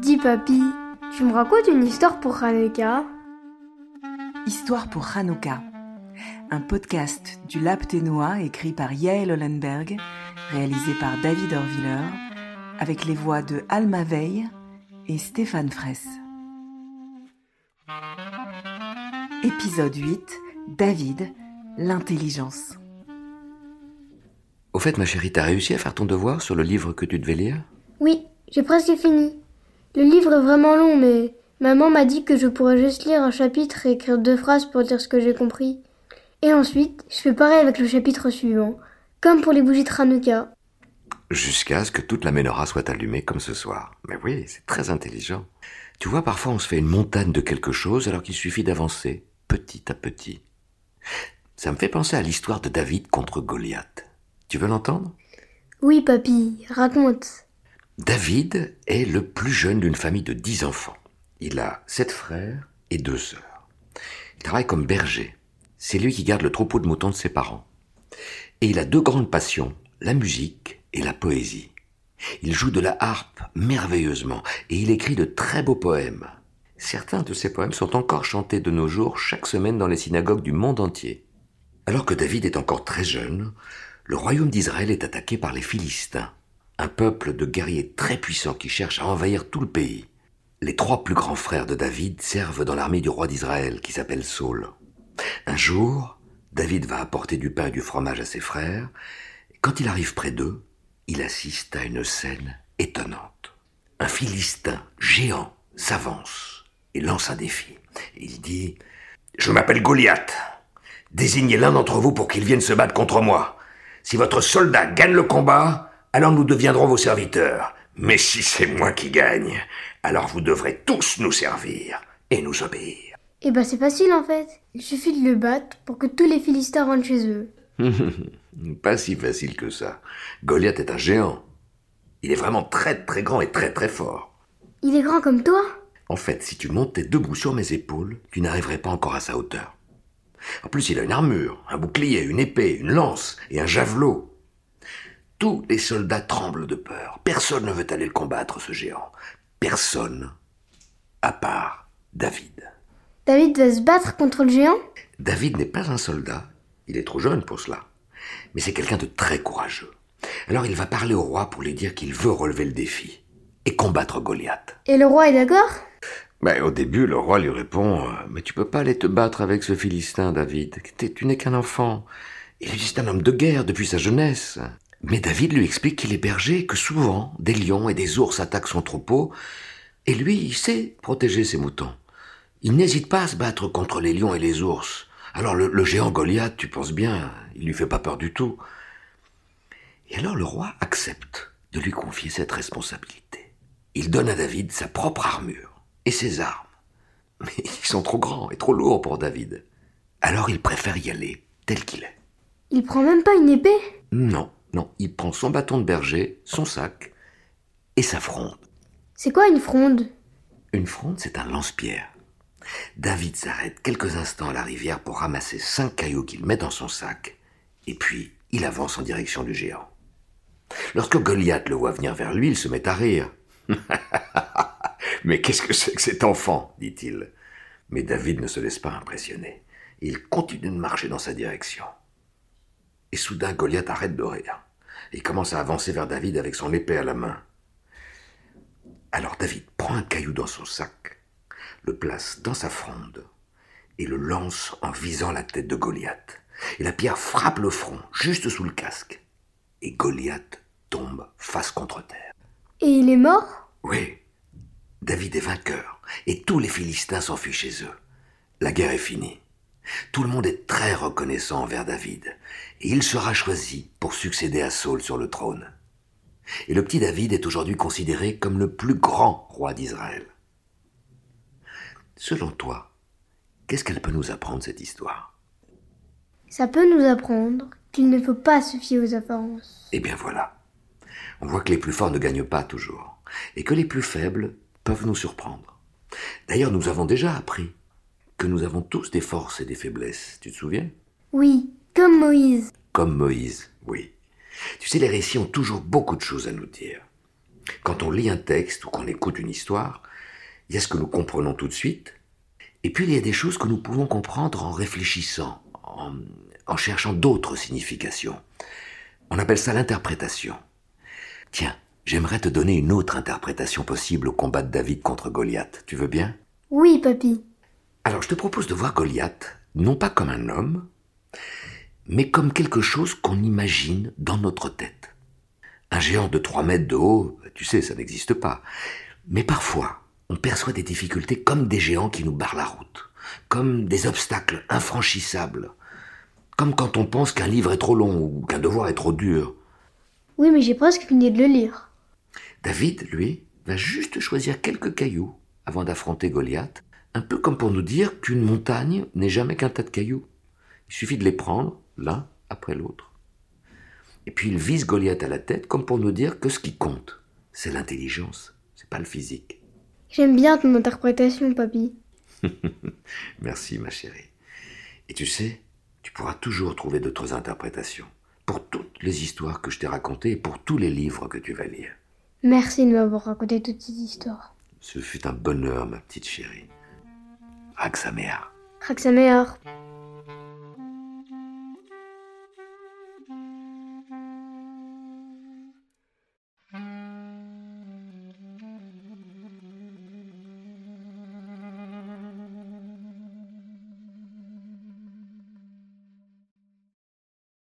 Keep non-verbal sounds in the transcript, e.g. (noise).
Dis papy, tu me racontes une histoire pour Hanouka? Histoire pour Hanouka, un podcast du Lab Ténois écrit par Yael Hollenberg, réalisé par David Orviller, avec les voix de Alma Veil et Stéphane Fraisse. Épisode 8 David, l'intelligence. Au fait, ma chérie, t'as réussi à faire ton devoir sur le livre que tu devais lire? Oui, j'ai presque fini. Le livre est vraiment long, mais maman m'a dit que je pourrais juste lire un chapitre et écrire deux phrases pour dire ce que j'ai compris. Et ensuite, je fais pareil avec le chapitre suivant, comme pour les bougies de Hanouka. Jusqu'à ce que toute la menorah soit allumée comme ce soir. Mais oui, c'est très intelligent. Tu vois, parfois on se fait une montagne de quelque chose alors qu'il suffit d'avancer, petit à petit. Ça me fait penser à l'histoire de David contre Goliath. Tu veux l'entendre? Oui, papy, raconte. David est le plus jeune d'une famille de dix enfants. Il a sept frères et deux sœurs. Il travaille comme berger. C'est lui qui garde le troupeau de moutons de ses parents. Et il a deux grandes passions, la musique et la poésie. Il joue de la harpe merveilleusement et il écrit de très beaux poèmes. Certains de ces poèmes sont encore chantés de nos jours chaque semaine dans les synagogues du monde entier. Alors que David est encore très jeune, le royaume d'Israël est attaqué par les Philistins, un peuple de guerriers très puissants qui cherche à envahir tout le pays. Les trois plus grands frères de David servent dans l'armée du roi d'Israël qui s'appelle Saul. Un jour, David va apporter du pain et du fromage à ses frères. Quand il arrive près d'eux, il assiste à une scène étonnante. Un Philistin géant s'avance et lance un défi. Il dit Je m'appelle Goliath. Désignez l'un d'entre vous pour qu'il vienne se battre contre moi. Si votre soldat gagne le combat, alors nous deviendrons vos serviteurs. Mais si c'est moi qui gagne, alors vous devrez tous nous servir et nous obéir. Eh ben c'est facile en fait. Il suffit de le battre pour que tous les Philistins rentrent chez eux. (laughs) Pas si facile que ça. Goliath est un géant. Il est vraiment très très grand et très très fort. Il est grand comme toi En fait, si tu montais debout sur mes épaules, tu n'arriverais pas encore à sa hauteur. En plus, il a une armure, un bouclier, une épée, une lance et un javelot. Tous les soldats tremblent de peur. Personne ne veut aller le combattre, ce géant. Personne, à part David. David va se battre contre le géant? David n'est pas un soldat, il est trop jeune pour cela. Mais c'est quelqu'un de très courageux. Alors il va parler au roi pour lui dire qu'il veut relever le défi et combattre Goliath. Et le roi est d'accord Ben, au début, le roi lui répond euh, Mais tu peux pas aller te battre avec ce Philistin, David. Tu n'es qu'un enfant. Et lui, c'est un homme de guerre depuis sa jeunesse. Mais David lui explique qu'il est berger, que souvent des lions et des ours attaquent son troupeau, et lui, il sait protéger ses moutons. Il n'hésite pas à se battre contre les lions et les ours. Alors le, le géant Goliath, tu penses bien, il lui fait pas peur du tout. Et alors le roi accepte de lui confier cette responsabilité. Il donne à David sa propre armure et ses armes. (laughs) Mais ils sont trop grands et trop lourds pour David. Alors il préfère y aller tel qu'il est. Il prend même pas une épée? Non, non, il prend son bâton de berger, son sac et sa fronde. C'est quoi une fronde? Une fronde, c'est un lance-pierre. David s'arrête quelques instants à la rivière pour ramasser cinq cailloux qu'il met dans son sac, et puis il avance en direction du géant. Lorsque Goliath le voit venir vers lui, il se met à rire. (laughs) Mais qu'est-ce que c'est que cet enfant? dit-il. Mais David ne se laisse pas impressionner. Il continue de marcher dans sa direction. Et soudain, Goliath arrête de rire. Il commence à avancer vers David avec son épée à la main. Alors David prend un caillou dans son sac, le place dans sa fronde et le lance en visant la tête de Goliath. Et la pierre frappe le front, juste sous le casque. Et Goliath tombe face contre terre. Et il est mort? Oui, David est vainqueur, et tous les Philistins s'enfuient chez eux. La guerre est finie. Tout le monde est très reconnaissant envers David, et il sera choisi pour succéder à Saul sur le trône. Et le petit David est aujourd'hui considéré comme le plus grand roi d'Israël. Selon toi, qu'est-ce qu'elle peut nous apprendre cette histoire? Ça peut nous apprendre qu'il ne faut pas se fier aux apparences. Eh bien voilà. On voit que les plus forts ne gagnent pas toujours, et que les plus faibles peuvent nous surprendre. D'ailleurs, nous avons déjà appris que nous avons tous des forces et des faiblesses, tu te souviens? Oui, comme Moïse. Comme Moïse, oui. Tu sais, les récits ont toujours beaucoup de choses à nous dire. Quand on lit un texte ou qu'on écoute une histoire, il y a ce que nous comprenons tout de suite, et puis il y a des choses que nous pouvons comprendre en réfléchissant, en, en cherchant d'autres significations. On appelle ça l'interprétation. Tiens, j'aimerais te donner une autre interprétation possible au combat de David contre Goliath. Tu veux bien? Oui, papy. Alors je te propose de voir Goliath, non pas comme un homme, mais comme quelque chose qu'on imagine dans notre tête. Un géant de 3 mètres de haut, tu sais, ça n'existe pas. Mais parfois, on perçoit des difficultés comme des géants qui nous barrent la route, comme des obstacles infranchissables, comme quand on pense qu'un livre est trop long ou qu'un devoir est trop dur. Oui, mais j'ai presque fini de le lire. David, lui, va juste choisir quelques cailloux avant d'affronter Goliath, un peu comme pour nous dire qu'une montagne n'est jamais qu'un tas de cailloux. Il suffit de les prendre l'un après l'autre. Et puis il vise Goliath à la tête comme pour nous dire que ce qui compte, c'est l'intelligence, c'est pas le physique. J'aime bien ton interprétation, papy. (laughs) Merci, ma chérie. Et tu sais, tu pourras toujours trouver d'autres interprétations pour toutes les histoires que je t'ai racontées et pour tous les livres que tu vas lire. Merci de m'avoir raconté toutes ces histoires. Ce fut un bonheur, ma petite chérie. Raksaméa. Raksaméar.